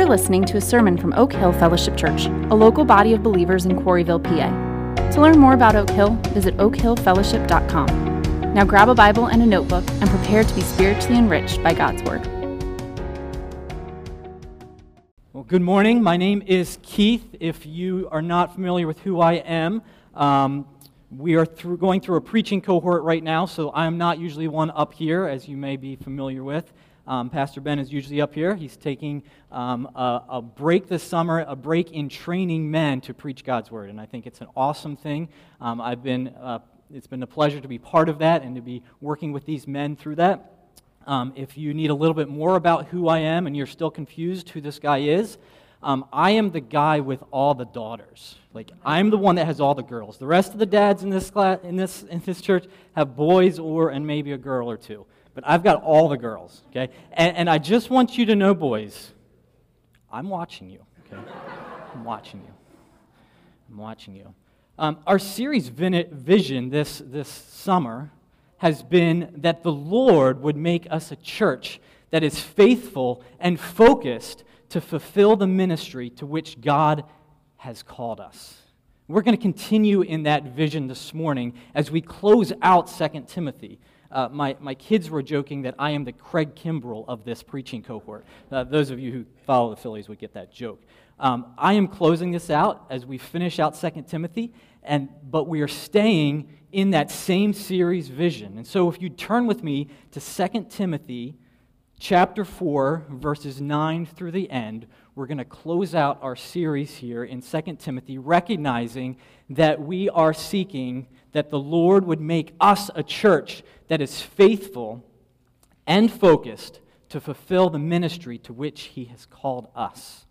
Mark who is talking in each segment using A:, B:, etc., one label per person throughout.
A: You're listening to a sermon from Oak Hill Fellowship Church, a local body of believers in Quarryville, PA. To learn more about Oak Hill, visit oakhillfellowship.com. Now grab a Bible and a notebook and prepare to be spiritually enriched by God's Word.
B: Well, good morning. My name is Keith. If you are not familiar with who I am, um, we are through, going through a preaching cohort right now, so I'm not usually one up here, as you may be familiar with. Um, Pastor Ben is usually up here. He's taking um, a, a, break this summer, a break in training men to preach God's word, and I think it's an awesome thing. Um, I've been, uh, it's been a pleasure to be part of that and to be working with these men through that. Um, if you need a little bit more about who I am and you're still confused who this guy is, um, I am the guy with all the daughters. Like I'm the one that has all the girls. The rest of the dads in this class, in this in this church have boys or and maybe a girl or two but I've got all the girls, okay? And, and I just want you to know, boys, I'm watching you, okay? I'm watching you. I'm watching you. Um, our series vision this, this summer has been that the Lord would make us a church that is faithful and focused to fulfill the ministry to which God has called us. We're going to continue in that vision this morning as we close out 2 Timothy. Uh, my, my kids were joking that I am the Craig Kimbrel of this preaching cohort. Uh, those of you who follow the Phillies would get that joke. Um, I am closing this out as we finish out 2 Timothy, and, but we are staying in that same series vision. And so if you turn with me to 2 Timothy chapter 4, verses 9 through the end, we're going to close out our series here in 2 Timothy, recognizing that we are seeking that the Lord would make us a church that is faithful and focused to fulfill the ministry to which He has called us.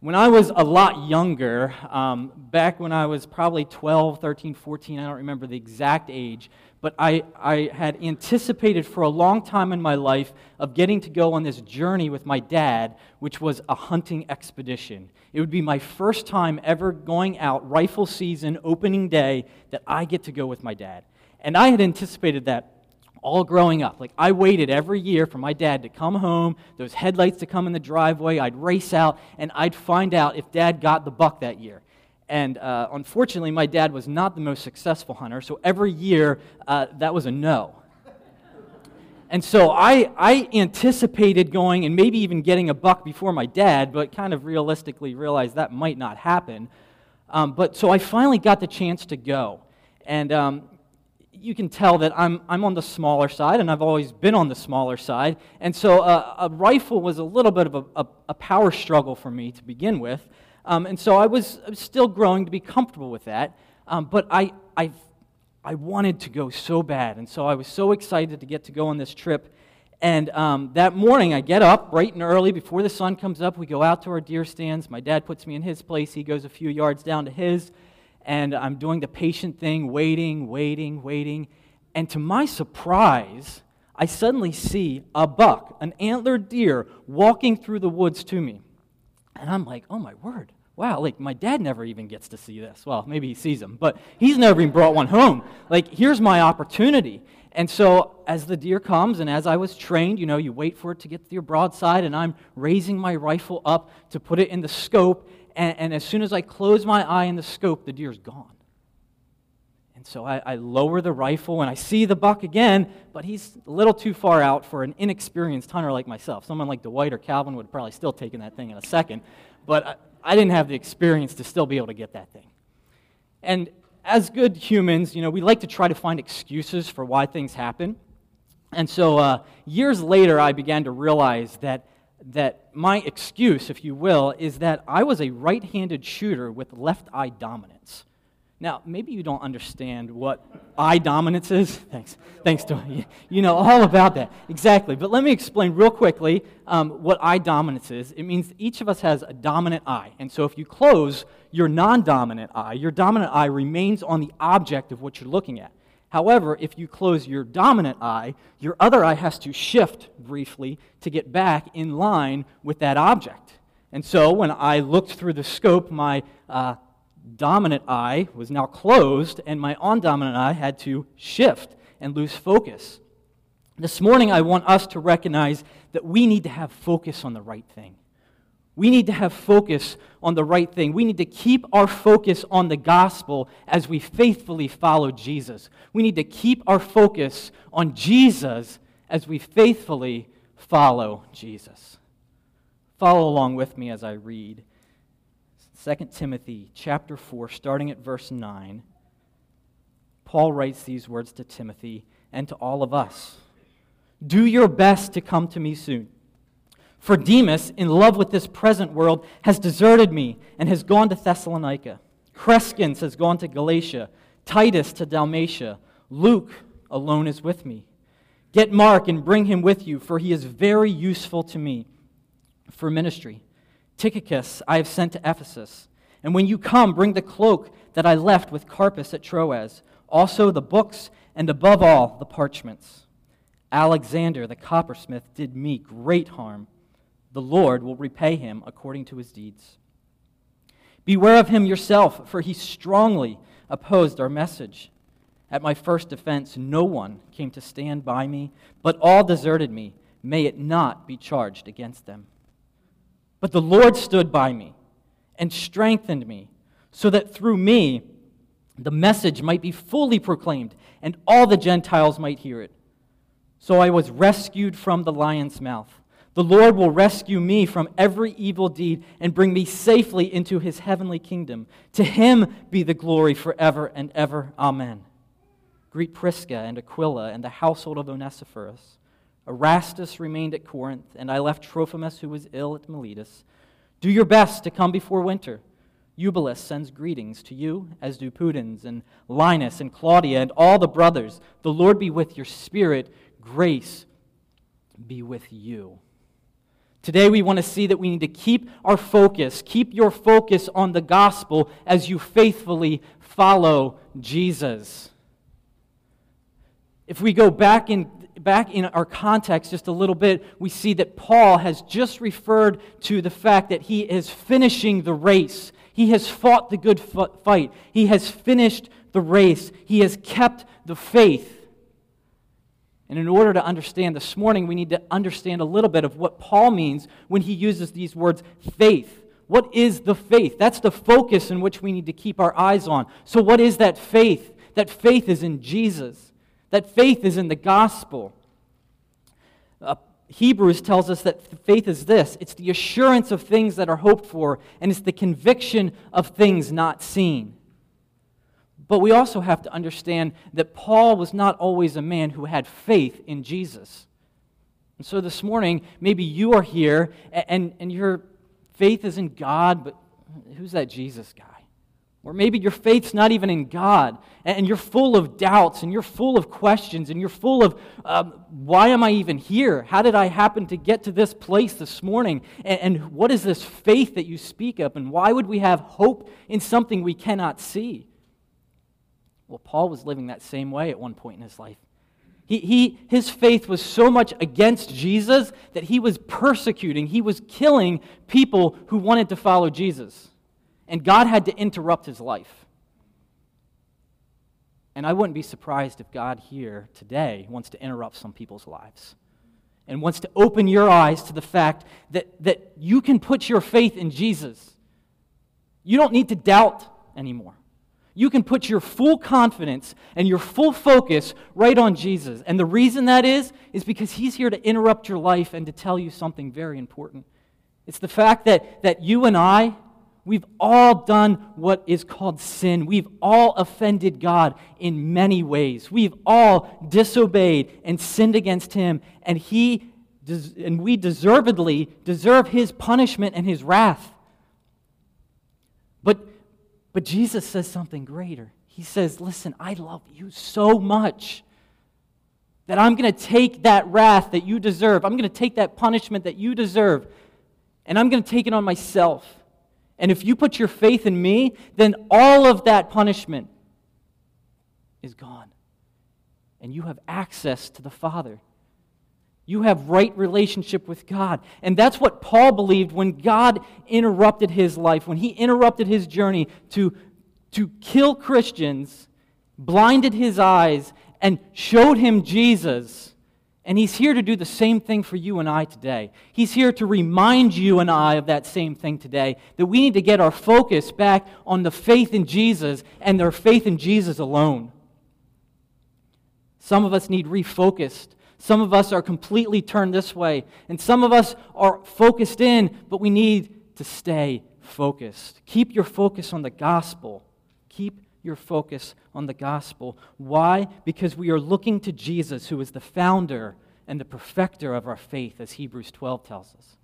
B: When I was a lot younger, um, back when I was probably 12, 13, 14, I don't remember the exact age, but I, I had anticipated for a long time in my life of getting to go on this journey with my dad, which was a hunting expedition. It would be my first time ever going out, rifle season, opening day, that I get to go with my dad. And I had anticipated that all growing up. Like, I waited every year for my dad to come home, those headlights to come in the driveway. I'd race out, and I'd find out if dad got the buck that year. And uh, unfortunately, my dad was not the most successful hunter, so every year uh, that was a no. And so I, I anticipated going and maybe even getting a buck before my dad, but kind of realistically realized that might not happen. Um, but so I finally got the chance to go. And um, you can tell that I'm, I'm on the smaller side, and I've always been on the smaller side. And so uh, a rifle was a little bit of a, a, a power struggle for me to begin with. Um, and so I was, still growing to be comfortable with that. Um, but I, I, I wanted to go so bad. And so I was so excited to get to go on this trip. And um, that morning, I get up bright and early before the sun comes up. We go out to our deer stands. My dad puts me in his place, he goes a few yards down to his and I'm doing the patient thing, waiting, waiting, waiting. And to my surprise, I suddenly see a buck, an antlered deer, walking through the woods to me. And I'm like, oh my word, wow, like my dad never even gets to see this. Well, maybe he sees them, but he's never even brought one home. Like, here's my opportunity. And so, as the deer comes, and as I was trained, you know, you wait for it to get to your broadside, and I'm raising my rifle up to put it in the scope, and, and as soon as I close my eye in the scope, the deer's gone. And so I, I lower the rifle and I see the buck again, but he's a little too far out for an inexperienced hunter like myself. Someone like Dwight or Calvin would have probably still taken that thing in a second, but I, I didn't have the experience to still be able to get that thing. And as good humans, you know, we like to try to find excuses for why things happen. And so uh, years later, I began to realize that that my excuse, if you will, is that I was a right handed shooter with left eye dominance. Now, maybe you don't understand what eye dominance is. Thanks. Thanks to you. Know all about that. Exactly. But let me explain real quickly um, what eye dominance is. It means each of us has a dominant eye. And so if you close your non dominant eye, your dominant eye remains on the object of what you're looking at. However, if you close your dominant eye, your other eye has to shift briefly to get back in line with that object. And so when I looked through the scope, my uh, dominant eye was now closed, and my on dominant eye had to shift and lose focus. This morning, I want us to recognize that we need to have focus on the right thing. We need to have focus on the right thing. We need to keep our focus on the gospel as we faithfully follow Jesus. We need to keep our focus on Jesus as we faithfully follow Jesus. Follow along with me as I read 2 Timothy chapter 4 starting at verse 9. Paul writes these words to Timothy and to all of us. Do your best to come to me soon. For Demas, in love with this present world, has deserted me and has gone to Thessalonica. Crescens has gone to Galatia, Titus to Dalmatia. Luke alone is with me. Get Mark and bring him with you, for he is very useful to me for ministry. Tychicus I have sent to Ephesus. And when you come, bring the cloak that I left with Carpus at Troas, also the books, and above all, the parchments. Alexander the coppersmith did me great harm the Lord will repay him according to his deeds. Beware of him yourself, for he strongly opposed our message. At my first defense, no one came to stand by me, but all deserted me. May it not be charged against them. But the Lord stood by me and strengthened me, so that through me the message might be fully proclaimed, and all the Gentiles might hear it. So I was rescued from the lion's mouth. The Lord will rescue me from every evil deed and bring me safely into his heavenly kingdom. To him be the glory forever and ever. Amen. Greet Prisca and Aquila and the household of Onesiphorus. Erastus remained at Corinth, and I left Trophimus, who was ill at Miletus. Do your best to come before winter. Eubulus sends greetings to you, as do Pudens and Linus and Claudia and all the brothers. The Lord be with your spirit. Grace be with you. Today, we want to see that we need to keep our focus, keep your focus on the gospel as you faithfully follow Jesus. If we go back in, back in our context just a little bit, we see that Paul has just referred to the fact that he is finishing the race. He has fought the good fight, he has finished the race, he has kept the faith. And in order to understand this morning, we need to understand a little bit of what Paul means when he uses these words faith. What is the faith? That's the focus in which we need to keep our eyes on. So, what is that faith? That faith is in Jesus, that faith is in the gospel. Uh, Hebrews tells us that faith is this it's the assurance of things that are hoped for, and it's the conviction of things not seen. But we also have to understand that Paul was not always a man who had faith in Jesus. And so this morning, maybe you are here and, and your faith is in God, but who's that Jesus guy? Or maybe your faith's not even in God, and you're full of doubts, and you're full of questions, and you're full of um, why am I even here? How did I happen to get to this place this morning? And, and what is this faith that you speak of? And why would we have hope in something we cannot see? Well, Paul was living that same way at one point in his life. He, he, his faith was so much against Jesus that he was persecuting, he was killing people who wanted to follow Jesus. And God had to interrupt his life. And I wouldn't be surprised if God here today wants to interrupt some people's lives and wants to open your eyes to the fact that, that you can put your faith in Jesus. You don't need to doubt anymore you can put your full confidence and your full focus right on Jesus. And the reason that is, is because He's here to interrupt your life and to tell you something very important. It's the fact that, that you and I, we've all done what is called sin. We've all offended God in many ways. We've all disobeyed and sinned against Him, and He and we deservedly deserve His punishment and His wrath. But Jesus says something greater. He says, Listen, I love you so much that I'm going to take that wrath that you deserve. I'm going to take that punishment that you deserve, and I'm going to take it on myself. And if you put your faith in me, then all of that punishment is gone. And you have access to the Father. You have right relationship with God. And that's what Paul believed when God interrupted his life, when he interrupted his journey to, to kill Christians, blinded his eyes, and showed him Jesus. And he's here to do the same thing for you and I today. He's here to remind you and I of that same thing today that we need to get our focus back on the faith in Jesus and their faith in Jesus alone. Some of us need refocused. Some of us are completely turned this way. And some of us are focused in, but we need to stay focused. Keep your focus on the gospel. Keep your focus on the gospel. Why? Because we are looking to Jesus, who is the founder and the perfecter of our faith, as Hebrews 12 tells us.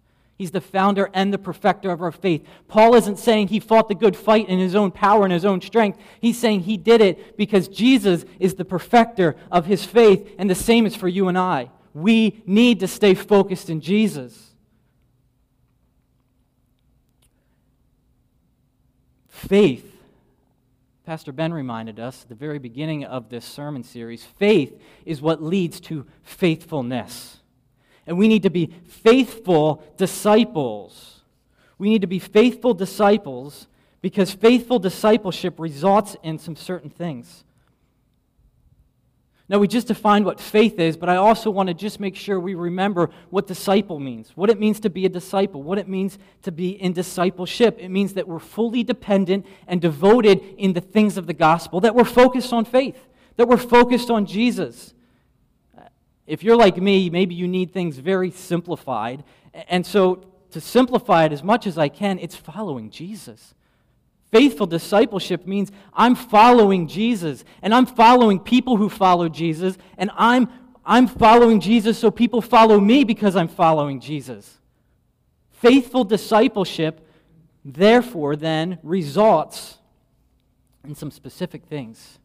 B: He's the founder and the perfecter of our faith. Paul isn't saying he fought the good fight in his own power and his own strength. He's saying he did it because Jesus is the perfecter of his faith, and the same is for you and I. We need to stay focused in Jesus. Faith Pastor Ben reminded us at the very beginning of this sermon series faith is what leads to faithfulness. And we need to be faithful disciples. We need to be faithful disciples because faithful discipleship results in some certain things. Now, we just defined what faith is, but I also want to just make sure we remember what disciple means, what it means to be a disciple, what it means to be in discipleship. It means that we're fully dependent and devoted in the things of the gospel, that we're focused on faith, that we're focused on Jesus. If you're like me, maybe you need things very simplified. And so, to simplify it as much as I can, it's following Jesus. Faithful discipleship means I'm following Jesus, and I'm following people who follow Jesus, and I'm, I'm following Jesus so people follow me because I'm following Jesus. Faithful discipleship, therefore, then results in some specific things.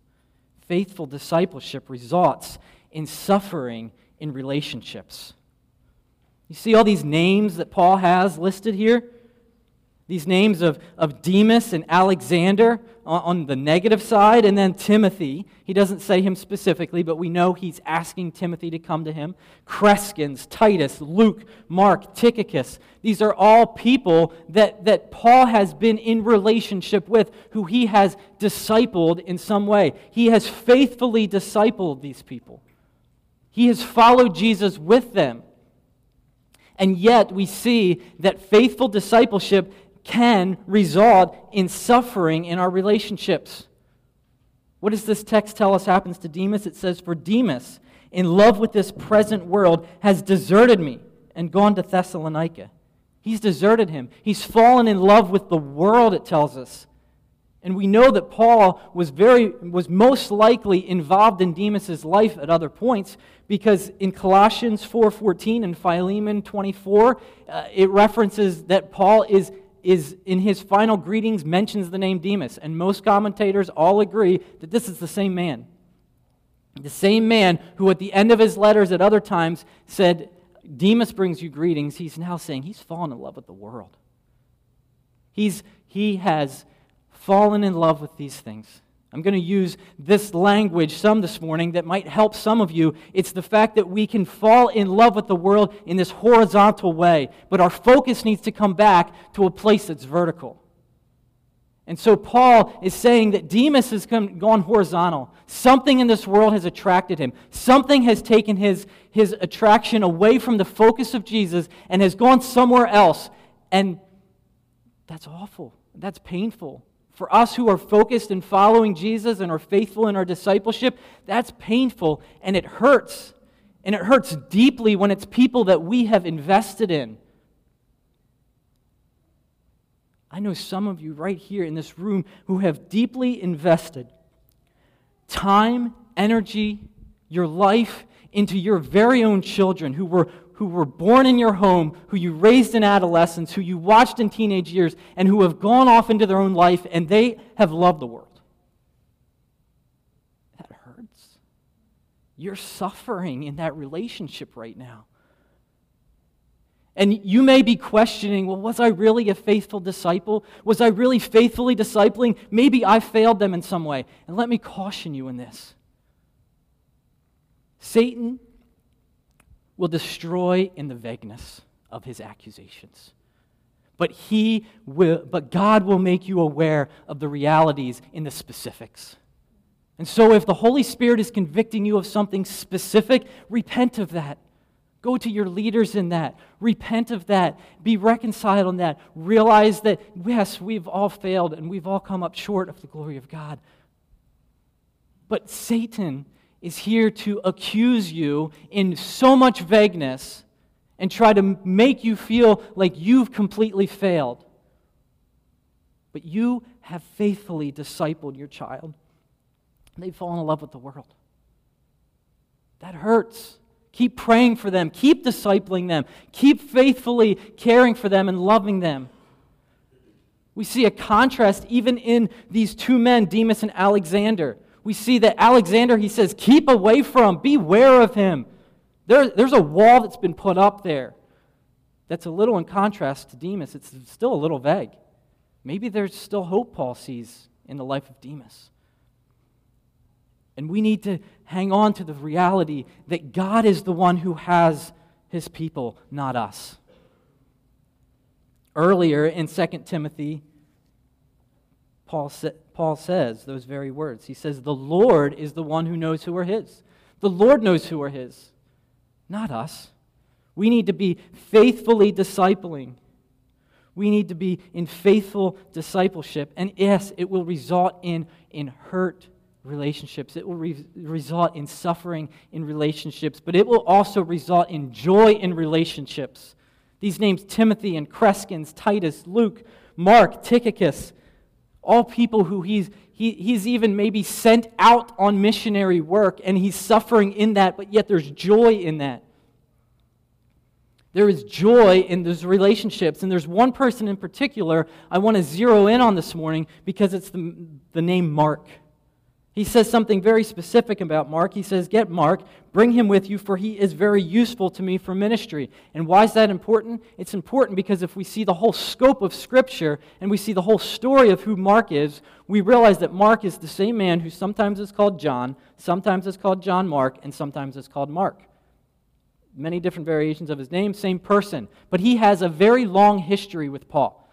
B: Faithful discipleship results in suffering in relationships. You see all these names that Paul has listed here? These names of, of Demas and Alexander on, on, the negative side, and then Timothy. He doesn't say him specifically, but we know he's asking Timothy to come to him. Crescens, Titus, Luke, Mark, Tychicus. These are all people that, that Paul has been in relationship with, who he has discipled in some way. He has faithfully discipled these people, he has followed Jesus with them. And yet, we see that faithful discipleship can result in suffering in our relationships. What does this text tell us happens to Demas? It says, For Demas, in love with this present world, has deserted me and gone to Thessalonica. He's deserted him. He's fallen in love with the world, it tells us. And we know that Paul was, very, was most likely involved in Demas's life at other points because in Colossians 4.14 and Philemon 24, uh, it references that Paul is is in his final greetings mentions the name Demas, and most commentators all agree that this is the same man. The same man who, at the end of his letters at other times, said, Demas brings you greetings. He's now saying he's fallen in love with the world. He's, he has fallen in love with these things. I'm going to use this language some this morning that might help some of you. It's the fact that we can fall in love with the world in this horizontal way, but our focus needs to come back to a place that's vertical. And so Paul is saying that Demas has come, gone horizontal. Something in this world has attracted him. Something has taken his, his attraction away from the focus of Jesus and has gone somewhere else. And that's awful. That's painful. For us who are focused in following Jesus and are faithful in our discipleship, that's painful and it hurts. And it hurts deeply when it's people that we have invested in. I know some of you right here in this room who have deeply invested time, energy, your life into your very own children who were who were born in your home, who you raised in adolescence, who you watched in teenage years, and who have gone off into their own life and they have loved the world. That hurts. You're suffering in that relationship right now. And you may be questioning, well, was I really a faithful disciple? Was I really faithfully discipling? Maybe I failed them in some way. And let me caution you in this Satan will destroy in the vagueness of his accusations. But he will but God will make you aware of the realities in the specifics. And so if the Holy Spirit is convicting you of something specific, repent of that. Go to your leaders in that. Repent of that. Be reconciled in that. Realize that, yes, we've all failed and we've all come up short of the glory of God. But Satan is here to accuse you in so much vagueness and try to make you feel like you've completely failed. But you have faithfully discipled your child. They've fallen in love with the world. That hurts. Keep praying for them. Keep discipling them. Keep faithfully caring for them and loving them. We see a contrast even in these two men, Demas and Alexander. We see that Alexander, he says, keep away from, beware of him. There, there's a wall that's been put up there that's a little in contrast to Demas. It's still a little vague. Maybe there's still hope Paul sees in the life of Demas. And we need to hang on to the reality that God is the one who has his people, not us. Earlier in 2 Timothy, Paul, sa- Paul says those very words. He says, The Lord is the one who knows who are his. The Lord knows who are his, not us. We need to be faithfully discipling. We need to be in faithful discipleship. And yes, it will result in, in hurt relationships. It will re- result in suffering in relationships, but it will also result in joy in relationships. These names Timothy and Crescens, Titus, Luke, Mark, Tychicus, all people who he's, he, he's even maybe sent out on missionary work, and he's suffering in that, but yet there's joy in that. There is joy in those relationships. And there's one person in particular I want to zero in on this morning because it's the, the name Mark. He says something very specific about Mark. He says, Get Mark, bring him with you, for he is very useful to me for ministry. And why is that important? It's important because if we see the whole scope of Scripture and we see the whole story of who Mark is, we realize that Mark is the same man who sometimes is called John, sometimes is called John Mark, and sometimes is called Mark. Many different variations of his name, same person. But he has a very long history with Paul.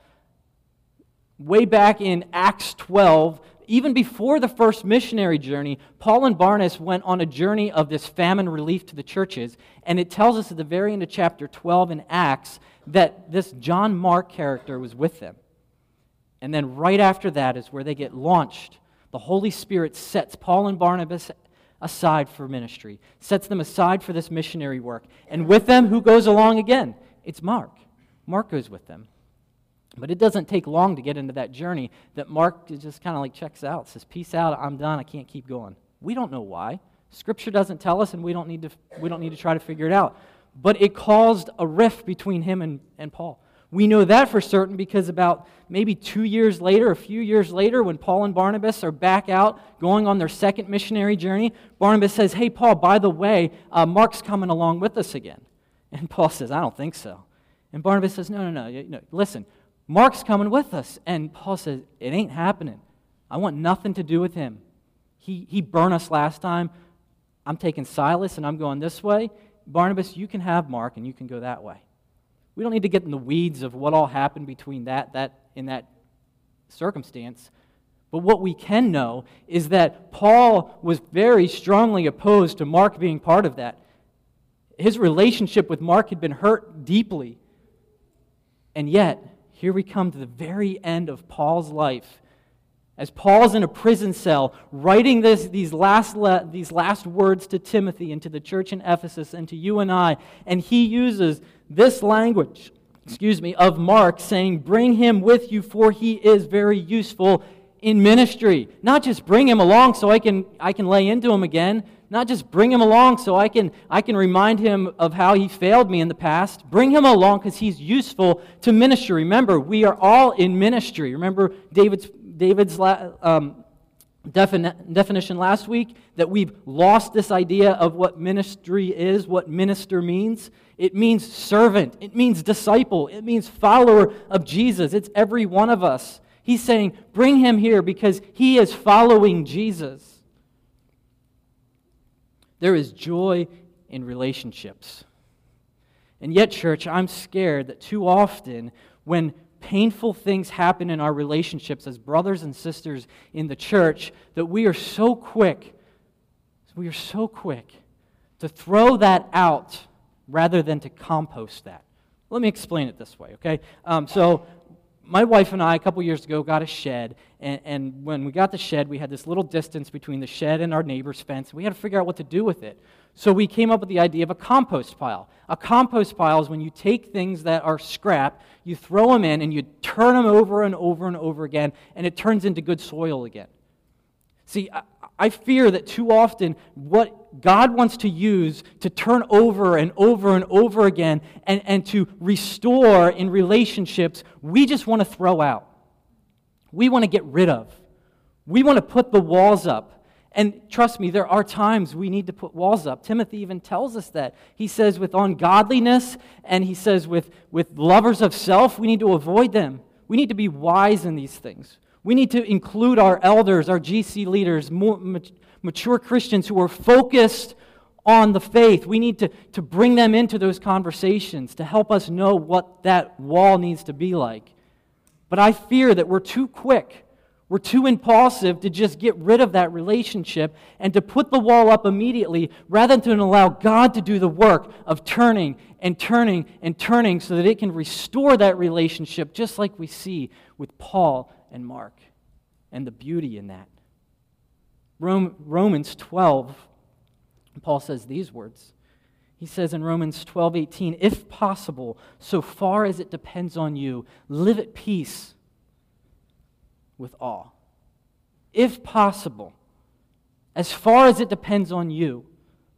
B: Way back in Acts 12, even before the first missionary journey, Paul and Barnabas went on a journey of this famine relief to the churches. And it tells us at the very end of chapter 12 in Acts that this John Mark character was with them. And then right after that is where they get launched. The Holy Spirit sets Paul and Barnabas aside for ministry, sets them aside for this missionary work. And with them, who goes along again? It's Mark. Mark goes with them. But it doesn't take long to get into that journey that Mark just kind of like checks out, says, Peace out, I'm done, I can't keep going. We don't know why. Scripture doesn't tell us, and we don't need to, we don't need to try to figure it out. But it caused a rift between him and, and Paul. We know that for certain because about maybe two years later, a few years later, when Paul and Barnabas are back out going on their second missionary journey, Barnabas says, Hey, Paul, by the way, uh, Mark's coming along with us again. And Paul says, I don't think so. And Barnabas says, No, no, no. no listen, Mark's coming with us. And Paul says, It ain't happening. I want nothing to do with him. He, he burned us last time. I'm taking Silas and I'm going this way. Barnabas, you can have Mark and you can go that way. We don't need to get in the weeds of what all happened between that, that in that circumstance. But what we can know is that Paul was very strongly opposed to Mark being part of that. His relationship with Mark had been hurt deeply. And yet, here we come to the very end of Paul's life. As Paul's in a prison cell, writing this, these, last le- these last words to Timothy and to the church in Ephesus and to you and I, and he uses this language, excuse me, of Mark saying, Bring him with you, for he is very useful in ministry. Not just bring him along so I can, I can lay into him again. Not just bring him along so I can, I can remind him of how he failed me in the past. Bring him along because he's useful to ministry. Remember, we are all in ministry. Remember David's, David's um, defini- definition last week that we've lost this idea of what ministry is, what minister means. It means servant, it means disciple, it means follower of Jesus. It's every one of us. He's saying, bring him here because he is following Jesus. There is joy in relationships. And yet, church, I'm scared that too often when painful things happen in our relationships as brothers and sisters in the church, that we are so quick, we are so quick to throw that out rather than to compost that. Let me explain it this way, okay? Um, so, my wife and I, a couple years ago, got a shed. And, and, when we got the shed, we had this little distance between the shed and our neighbor's fence. And We had to figure out what to do with it. So we came up with the idea of a compost pile. A compost pile is when you take things that are scrap, you throw them in, and you turn them over and over and over again, and it turns into good soil again. See, I, I fear that too often what God wants to use to turn over and over and over again and, and to restore in relationships, we just want to throw out. We want to get rid of. We want to put the walls up. And trust me, there are times we need to put walls up. Timothy even tells us that. He says, with ungodliness, and he says, with, with lovers of self, we need to avoid them. We need to be wise in these things. We need to include our elders, our GC leaders, more mature Christians who are focused on the faith. We need to, to bring them into those conversations to help us know what that wall needs to be like. But I fear that we're too quick we're too impulsive to just get rid of that relationship and to put the wall up immediately rather than allow God to do the work of turning and turning and turning so that it can restore that relationship, just like we see with Paul and Mark and the beauty in that. Romans 12, Paul says these words. He says in Romans 12, 18, if possible, so far as it depends on you, live at peace with all. If possible, as far as it depends on you,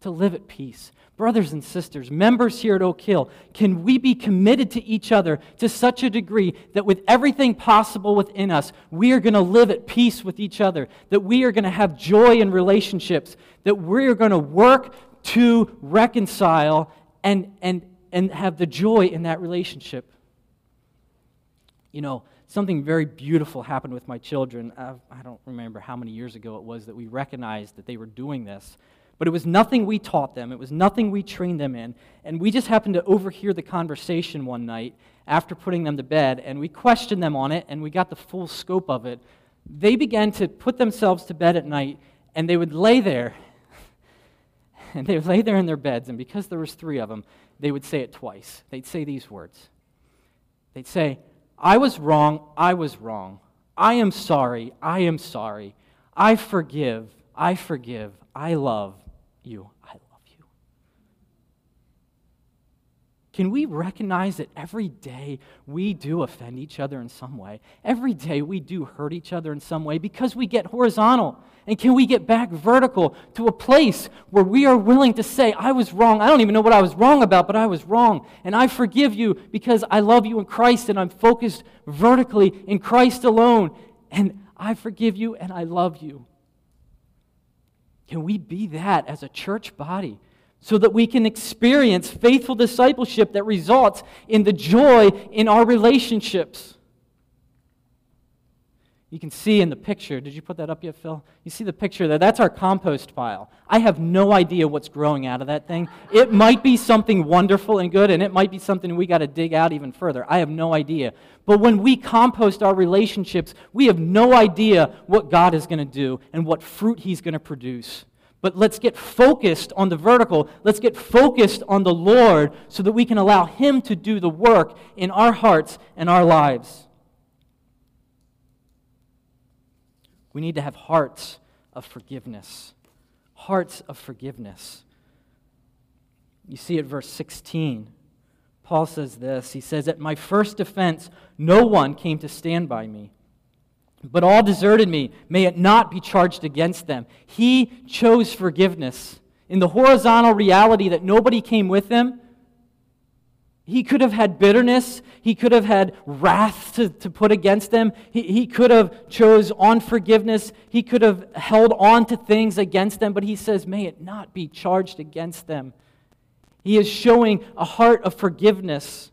B: to live at peace. Brothers and sisters, members here at Oak Hill, can we be committed to each other to such a degree that with everything possible within us, we are going to live at peace with each other, that we are going to have joy in relationships, that we are going to work to reconcile and, and, and have the joy in that relationship? You know, something very beautiful happened with my children. Uh, I don't remember how many years ago it was that we recognized that they were doing this. But it was nothing we taught them, it was nothing we trained them in. And we just happened to overhear the conversation one night after putting them to bed, and we questioned them on it, and we got the full scope of it. They began to put themselves to bed at night, and they would lay there. and they would lay there in their beds, and because there was three of them, they would say it twice. They'd say these words. They'd say, I was wrong. I was wrong. I am sorry. I am sorry. I forgive. I forgive. I love you. I love you. Can we recognize that every day we do offend each other in some way? Every day we do hurt each other in some way because we get horizontal. And can we get back vertical to a place where we are willing to say, I was wrong. I don't even know what I was wrong about, but I was wrong. And I forgive you because I love you in Christ and I'm focused vertically in Christ alone. And I forgive you and I love you. Can we be that as a church body? So that we can experience faithful discipleship that results in the joy in our relationships. You can see in the picture, did you put that up yet, Phil? You see the picture there? That's our compost pile. I have no idea what's growing out of that thing. It might be something wonderful and good, and it might be something we got to dig out even further. I have no idea. But when we compost our relationships, we have no idea what God is going to do and what fruit He's going to produce. But let's get focused on the vertical. Let's get focused on the Lord so that we can allow Him to do the work in our hearts and our lives. We need to have hearts of forgiveness. Hearts of forgiveness. You see at verse 16. Paul says this He says, At my first defense, no one came to stand by me. But all deserted me. May it not be charged against them. He chose forgiveness. In the horizontal reality that nobody came with him, he could have had bitterness. He could have had wrath to, to put against them. He, he could have chose unforgiveness. He could have held on to things against them. But he says, may it not be charged against them. He is showing a heart of forgiveness,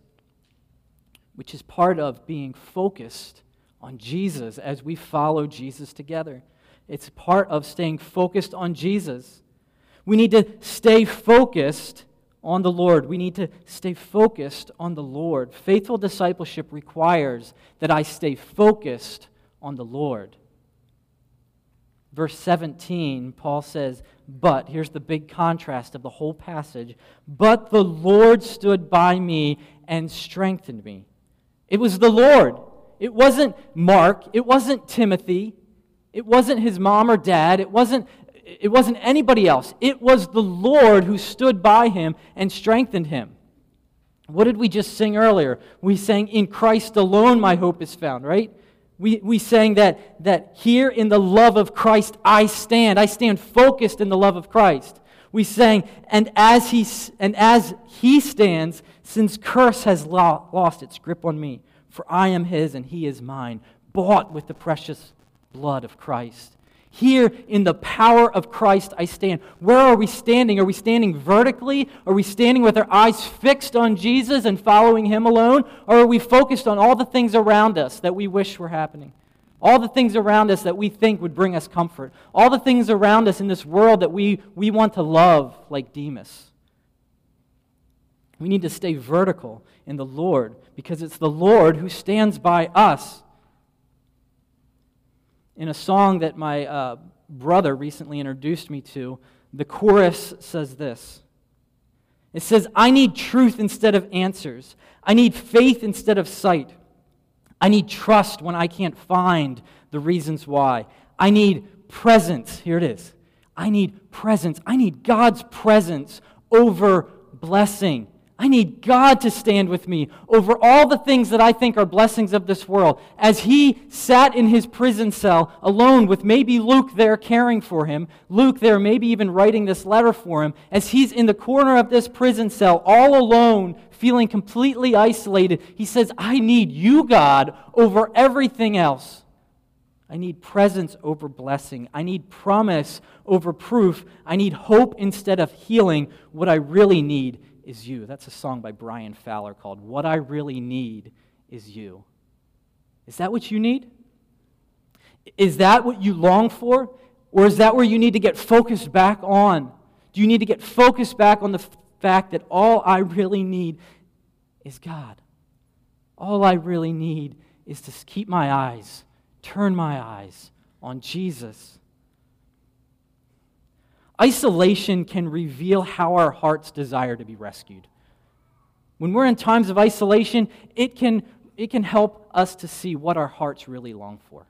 B: which is part of being focused on Jesus as we follow Jesus together. It's part of staying focused on Jesus. We need to stay focused on the Lord. We need to stay focused on the Lord. Faithful discipleship requires that I stay focused on the Lord. verse 17, Paul says, But, here's the big contrast of the whole passage, but the Lord stood by me and strengthened me. It was the Lord. It wasn't Mark. It wasn't Timothy. It wasn't his mom or dad. It wasn't, it wasn't anybody else. It was the Lord who stood by him and strengthened him. What did we just sing earlier? We sang, In Christ alone my hope is found, right? We, we sang that, that here in the love of Christ I stand. I stand focused in the love of Christ. We sang, and as he, and as he stands, since curse has lo- lost its grip on me, for I am his and he is mine, bought with the precious blood of Christ. Here in the power of Christ I stand. Where are we standing? Are we standing vertically? Are we standing with our eyes fixed on Jesus and following Him alone? Or are we focused on all the things around us that we wish were happening? All the things around us that we think would bring us comfort. All the things around us in this world that we, we want to love, like Demas. We need to stay vertical in the Lord because it's the Lord who stands by us in a song that my uh, brother recently introduced me to, the chorus says this It says, I need truth instead of answers. I need faith instead of sight. I need trust when I can't find the reasons why. I need presence. Here it is. I need presence. I need God's presence over blessing. I need God to stand with me over all the things that I think are blessings of this world. As he sat in his prison cell alone with maybe Luke there caring for him, Luke there maybe even writing this letter for him, as he's in the corner of this prison cell all alone, feeling completely isolated, he says, I need you, God, over everything else. I need presence over blessing. I need promise over proof. I need hope instead of healing. What I really need is you. That's a song by Brian Fowler called What I Really Need Is You. Is that what you need? Is that what you long for? Or is that where you need to get focused back on? Do you need to get focused back on the fact that all I really need is God? All I really need is to keep my eyes, turn my eyes on Jesus. Isolation can reveal how our hearts desire to be rescued. When we're in times of isolation, it can, it can help us to see what our hearts really long for.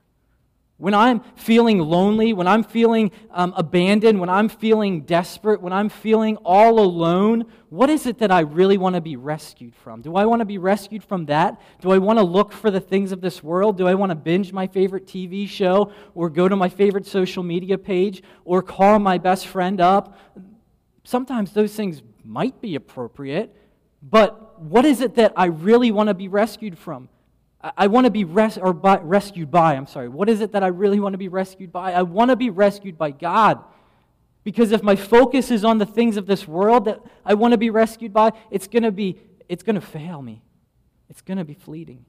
B: When I'm feeling lonely, when I'm feeling um, abandoned, when I'm feeling desperate, when I'm feeling all alone, what is it that I really want to be rescued from? Do I want to be rescued from that? Do I want to look for the things of this world? Do I want to binge my favorite TV show or go to my favorite social media page or call my best friend up? Sometimes those things might be appropriate, but what is it that I really want to be rescued from? I want to be res- or by, rescued by. I'm sorry. What is it that I really want to be rescued by? I want to be rescued by God. Because if my focus is on the things of this world that I want to be rescued by, it's going to be it's going to fail me. It's going to be fleeting.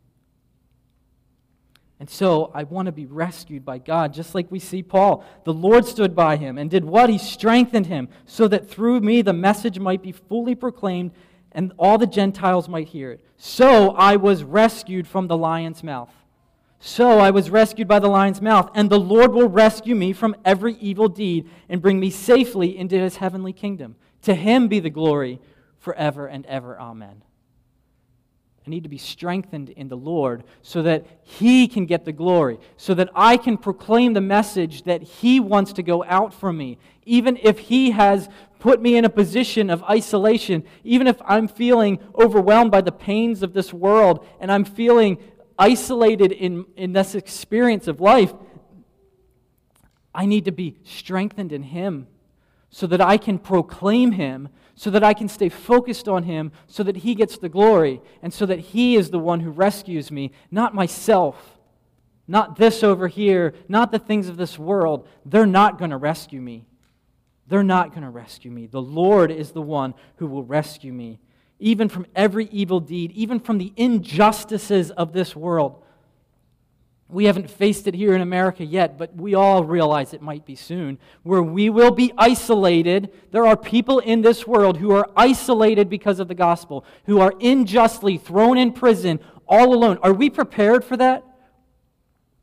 B: And so I want to be rescued by God, just like we see Paul. The Lord stood by him and did what? He strengthened him so that through me the message might be fully proclaimed and all the Gentiles might hear it. So I was rescued from the lion's mouth. So I was rescued by the lion's mouth, and the Lord will rescue me from every evil deed and bring me safely into his heavenly kingdom. To him be the glory forever and ever. Amen. I need to be strengthened in the Lord so that He can get the glory, so that I can proclaim the message that He wants to go out from me, even if He has put me in a position of isolation, even if I'm feeling overwhelmed by the pains of this world and I'm feeling isolated in, in this experience of life. I need to be strengthened in Him so that I can proclaim Him so that I can stay focused on Him, so that He gets the glory, and so that He is the one who rescues me, not myself, not this over here, not the things of this world. They're not going to rescue me. They're not going to rescue me. The Lord is the one who will rescue me, even from every evil deed, even from the injustices of this world. We haven't faced it here in America yet, but we all realize it might be soon, where we will be isolated. There are people in this world who are isolated because of the gospel, who are unjustly thrown in prison all alone. Are we prepared for that?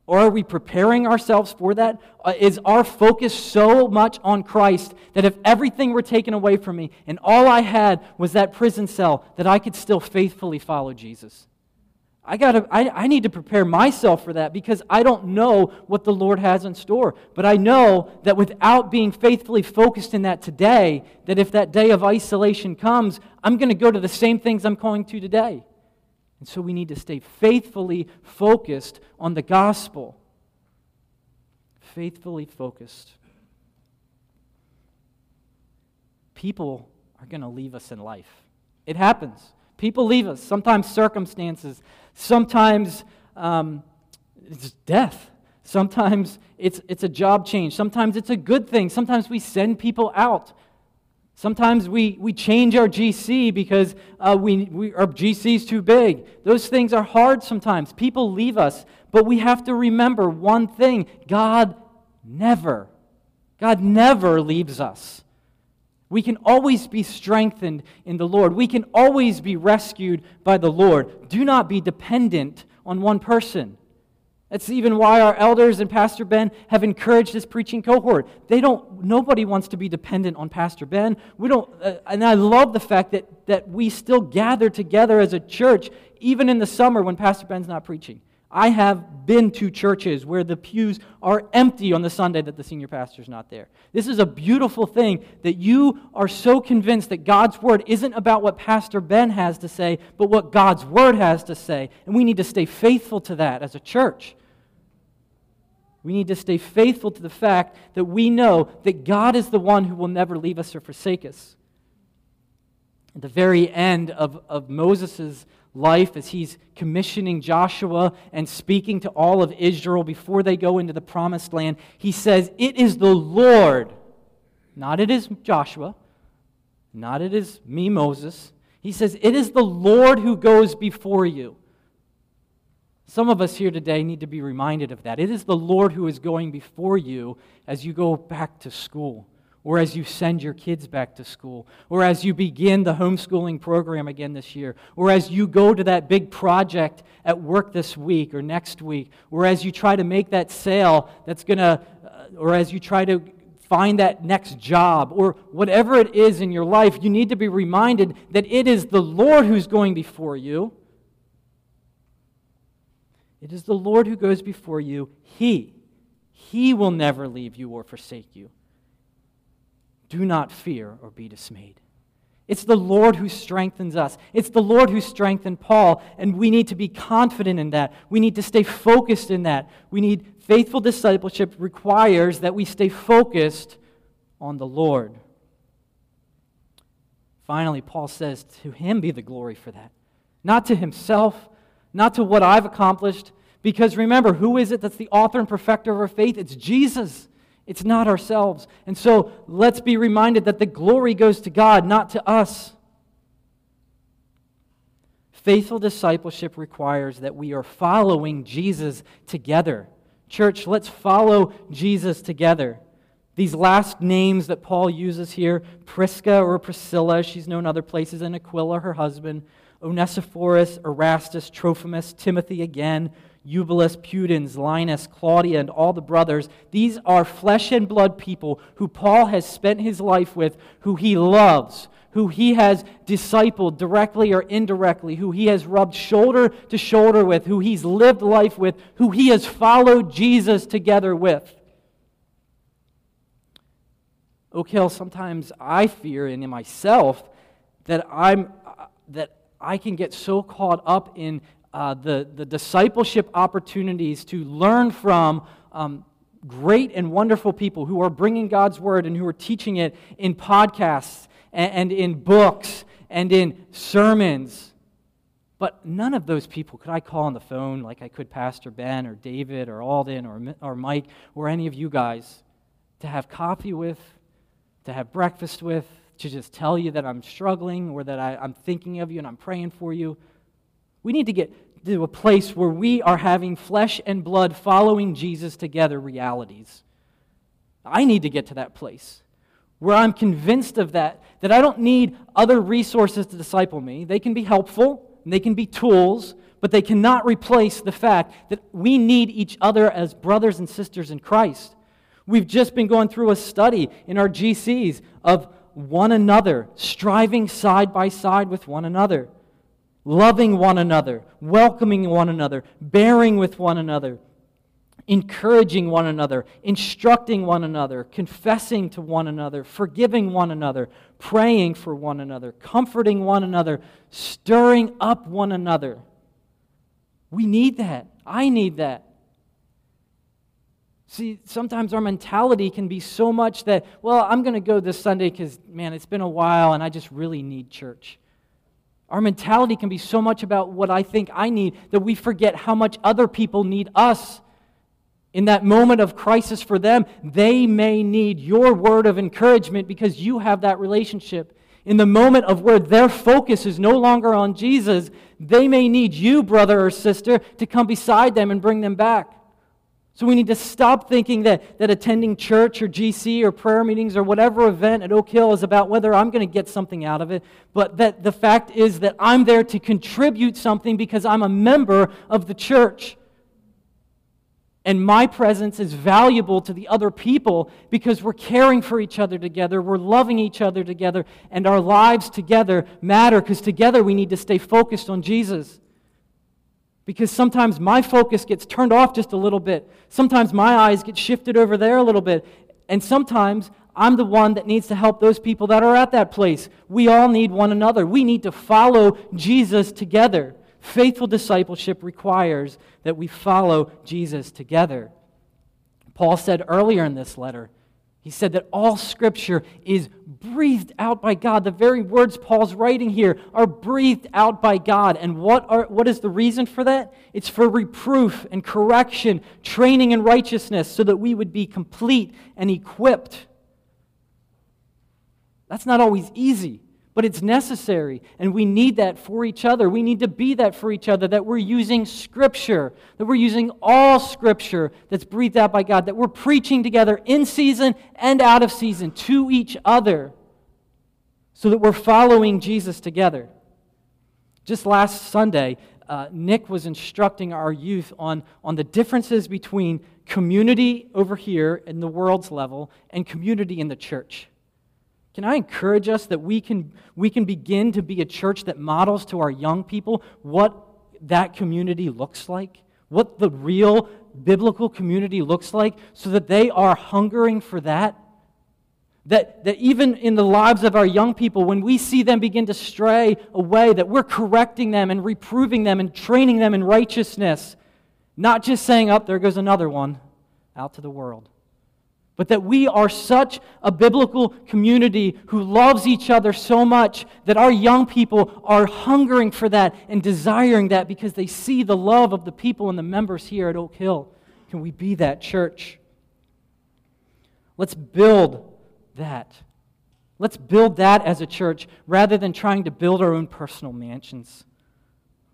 B: Or are we preparing ourselves for that? Uh, our focus so much on Christ that if everything were taken away from me and all I had was that prison cell, that I could still faithfully follow Jesus? I, gotta, I, I need to prepare myself for that because I don't know what the Lord has in store. But I know that without being faithfully focused in that today, that if that day of isolation comes, I'm going to go to the same things I'm going to today. And so we need to stay faithfully focused on the gospel. Faithfully focused. People are going to leave us in life. It happens. People leave us. Sometimes circumstances, sometimes um, it's death. Sometimes it's, it's a job change. Sometimes it's a good thing. Sometimes we send people out. Sometimes we, we change our GC because uh, we, we, our GC is too big. Those things are hard sometimes. People leave us. But we have to remember one thing God never, God never leaves us. We can always be strengthened in the Lord. We can always be rescued by the Lord. Do not be dependent on one person. That's even why our elders and Pastor Ben have encouraged this preaching cohort. They don't, nobody wants to be dependent on Pastor Ben. We don't, uh, and I love the fact that, that we still gather together as a church, even in the summer when Pastor Ben's not preaching. I have been to churches where the pews are empty on the Sunday that the senior pastor's not there. This is a beautiful thing that you are so convinced that God's word isn't about what Pastor Ben has to say, but what God's word has to say. And we need to stay faithful to that as a church. We need to stay faithful to the fact that we know that God is the one who will never leave us or forsake us. At the very end of, of Moses' life, as he's commissioning Joshua and speaking to all of Israel before they go into the promised land, he says, It is the Lord, not it is Joshua, not it is me, Moses. He says, It is the Lord who goes before you. Some of us here today need to be reminded of that. It is the Lord who is going before you as you go back to school, or as you send your kids back to school, or as you begin the homeschooling program again this year, or as you go to that big project at work this week or next week, or as you try to make that sale that's going to, uh, or as you try to find that next job, or whatever it is in your life, you need to be reminded that it is the Lord who's going before you it is the Lord who goes before you. He, He will never leave you or forsake you. Do not fear or be dismayed. It's the Lord who strengthens us. It's the Lord who strengthened Paul, and we need to be confident in that. We need to stay focused in that. We need faithful discipleship requires that we stay focused on the Lord. Finally, Paul says, To him be the glory for that. Not to himself, not to what I've accomplished. Because remember, who is it that's the author and perfecter of our faith? It's Jesus. It's not ourselves. And so let's be reminded that the glory goes to God, not to us. Faithful discipleship requires that we are following Jesus together. Church, let's follow Jesus together. These last names that Paul uses here Prisca or Priscilla, she's known other places, and Aquila, her husband. Onesiphorus, Erastus, Trophimus, Timothy again, Eubulus, Pudens, Linus, Claudia, and all the brothers. These are flesh and blood people who Paul has spent his life with, who he loves, who he has discipled directly or indirectly, who he has rubbed shoulder to shoulder with, who he's lived life with, who he has followed Jesus together with. Hill, sometimes I fear in myself that I'm that I can get so caught up in uh, the, the discipleship opportunities to learn from um, great and wonderful people who are bringing God's word and who are teaching it in podcasts and, and in books and in sermons. But none of those people could I call on the phone like I could Pastor Ben or David or Alden or, or Mike or any of you guys to have coffee with, to have breakfast with, to just tell you that I'm struggling or that I, I'm thinking of you and I'm praying for you. We need to get to a place where we are having flesh and blood following Jesus together realities. I need to get to that place where I'm convinced of that, that I don't need other resources to disciple me. They can be helpful, and they can be tools, but they cannot replace the fact that we need each other as brothers and sisters in Christ. We've just been going through a study in our GCs of one another, striving side by side with one another, loving one another, welcoming one another, bearing with one another, encouraging one another, instructing one another, confessing to one another, forgiving one another, praying for one another, comforting one another, stirring up one another. We need that. I need that. See, sometimes our mentality can be so much that, well, I'm going to go this Sunday because, man, it's been a while and I just really need church. Our mentality can be so much about what I think I need that we forget how much other people need us. In that moment of crisis for them, they may need your word of encouragement because you have that relationship. In the moment of where their focus is no longer on Jesus, they may need you, brother or sister, to come beside them and bring them back. So we need to stop thinking that, that attending church or GC or prayer meetings or whatever event at Oak Hill is about whether I'm going to get something out of it, but that the fact is that I'm there to contribute something because I'm a member of the church. And my presence is valuable to the other people because we're caring for each other together, we're loving each other together, and our lives together matter because together we need to stay focused on Jesus. Because sometimes my focus gets turned off just a little bit. Sometimes my eyes get shifted over there a little bit. And sometimes I'm the one that needs to help those people that are at that place. We all need one another. We need to follow Jesus together. Faithful discipleship requires that we follow Jesus together. Paul said earlier in this letter, he said that all scripture is breathed out by God. The very words Paul's writing here are breathed out by God. And what, are, what is the reason for that? It's for reproof and correction, training in righteousness, so that we would be complete and equipped. That's not always easy. But it's necessary, and we need that for each other. We need to be that for each other, that we're using Scripture, that we're using all Scripture that's breathed out by God, that we're preaching together in season and out of season to each other, so that we're following Jesus together. Just last Sunday, uh, Nick was instructing our youth on, on the differences between community over here in the world's level and community in the church. Can I encourage us that we can, we can begin to be a church that models to our young people what that community looks like? What the real biblical community looks like so that they are hungering for that? That, that even in the lives of our young people, when we see them begin to stray away, that we're correcting them and reproving them and training them in righteousness, not just saying, up, oh, there goes another one out to the world but that we are such a biblical community who loves each other so much that our young people are hungering for that and desiring that because they see the love of the people and the members here at Oak Hill. Can we be that church? Let's build that. Let's build that as a church rather than trying to build our own personal mansions.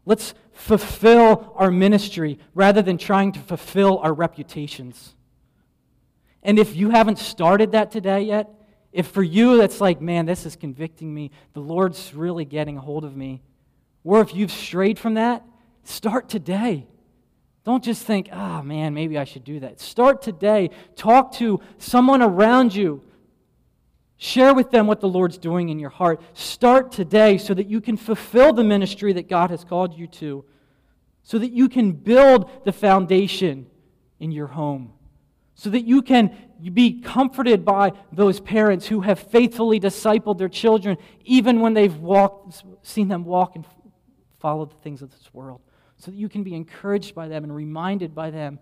B: Let's fulfill our ministry rather than trying to fulfill our reputations. And if you haven't started that today yet, if for you that's like, man, this is convicting me, the Lord's really getting a hold of me, or if you've strayed from that, start today. Don't just think, oh man, maybe I should do that. Start today. Talk to someone around you. Share with them what the Lord's doing in your heart. Start today so that you can fulfill the ministry that God has called you to, so that you can build the foundation in your home so that you can be comforted by those parents who have faithfully discipled their children, even when they've walked, seen them walk and follow the things of this world. So that you can be encouraged by them and reminded by them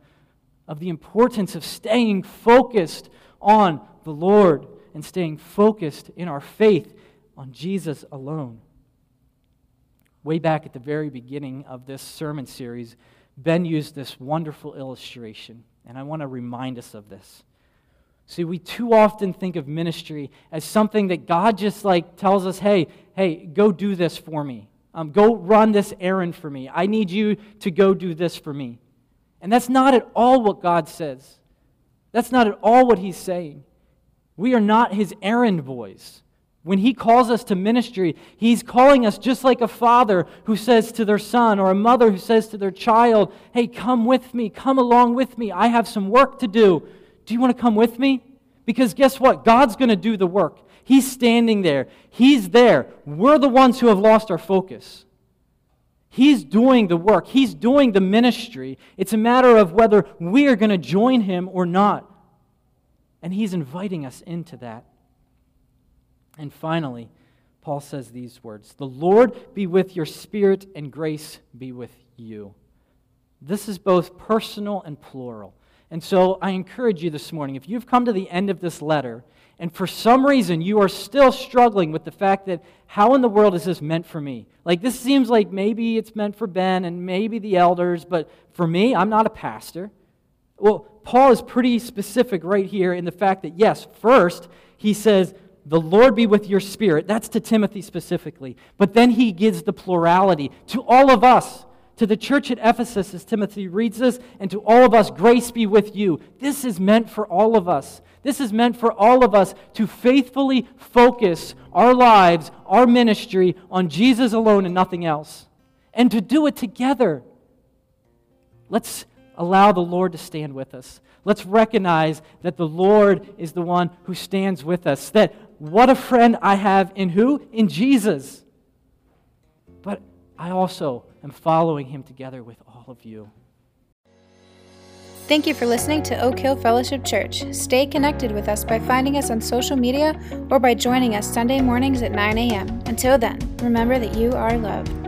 B: of the importance of staying focused on the Lord and staying focused in our faith on Jesus alone. Way back at the very beginning of this sermon series, Ben used this wonderful illustration. And I want to remind us of this. See, we too often think of ministry as something that God just like tells us, hey, hey, go do this for me. Um, go run this errand for me. I need you to go do this for me. And that's not at all what God says. That's not at all what He's saying. We are not His errand boys. When he calls us to ministry, he's calling us just like a father who says to their son or a mother who says to their child, Hey, come with me, come along with me. I have some work to do. Do you want to come with me? Because guess what? God's going to do the work. He's standing there, He's there. We're the ones who have lost our focus. He's doing the work, He's doing the ministry. It's a matter of whether we are going to join Him or not. And He's inviting us into that. And finally, Paul says these words The Lord be with your spirit, and grace be with you. This is both personal and plural. And so I encourage you this morning, if you've come to the end of this letter, and for some reason you are still struggling with the fact that how in the world is this meant for me? Like, this seems like maybe it's meant for Ben and maybe the elders, but for me, I'm not a pastor. Well, Paul is pretty specific right here in the fact that, yes, first, he says, the Lord be with your spirit. That's to Timothy specifically. But then he gives the plurality to all of us, to the church at Ephesus as Timothy reads this, and to all of us, grace be with you. This is meant for all of us. This is meant for all of us to faithfully focus our lives, our ministry on Jesus alone and nothing else, and to do it together. Let's allow the Lord to stand with us. Let's recognize that the Lord is the one who stands with us, that what a friend I have in who? In Jesus. But I also am following him together with all of you.
C: Thank you for listening to Oak Hill Fellowship Church. Stay connected with us by finding us on social media or by joining us Sunday mornings at 9 a.m. Until then, remember that you are loved.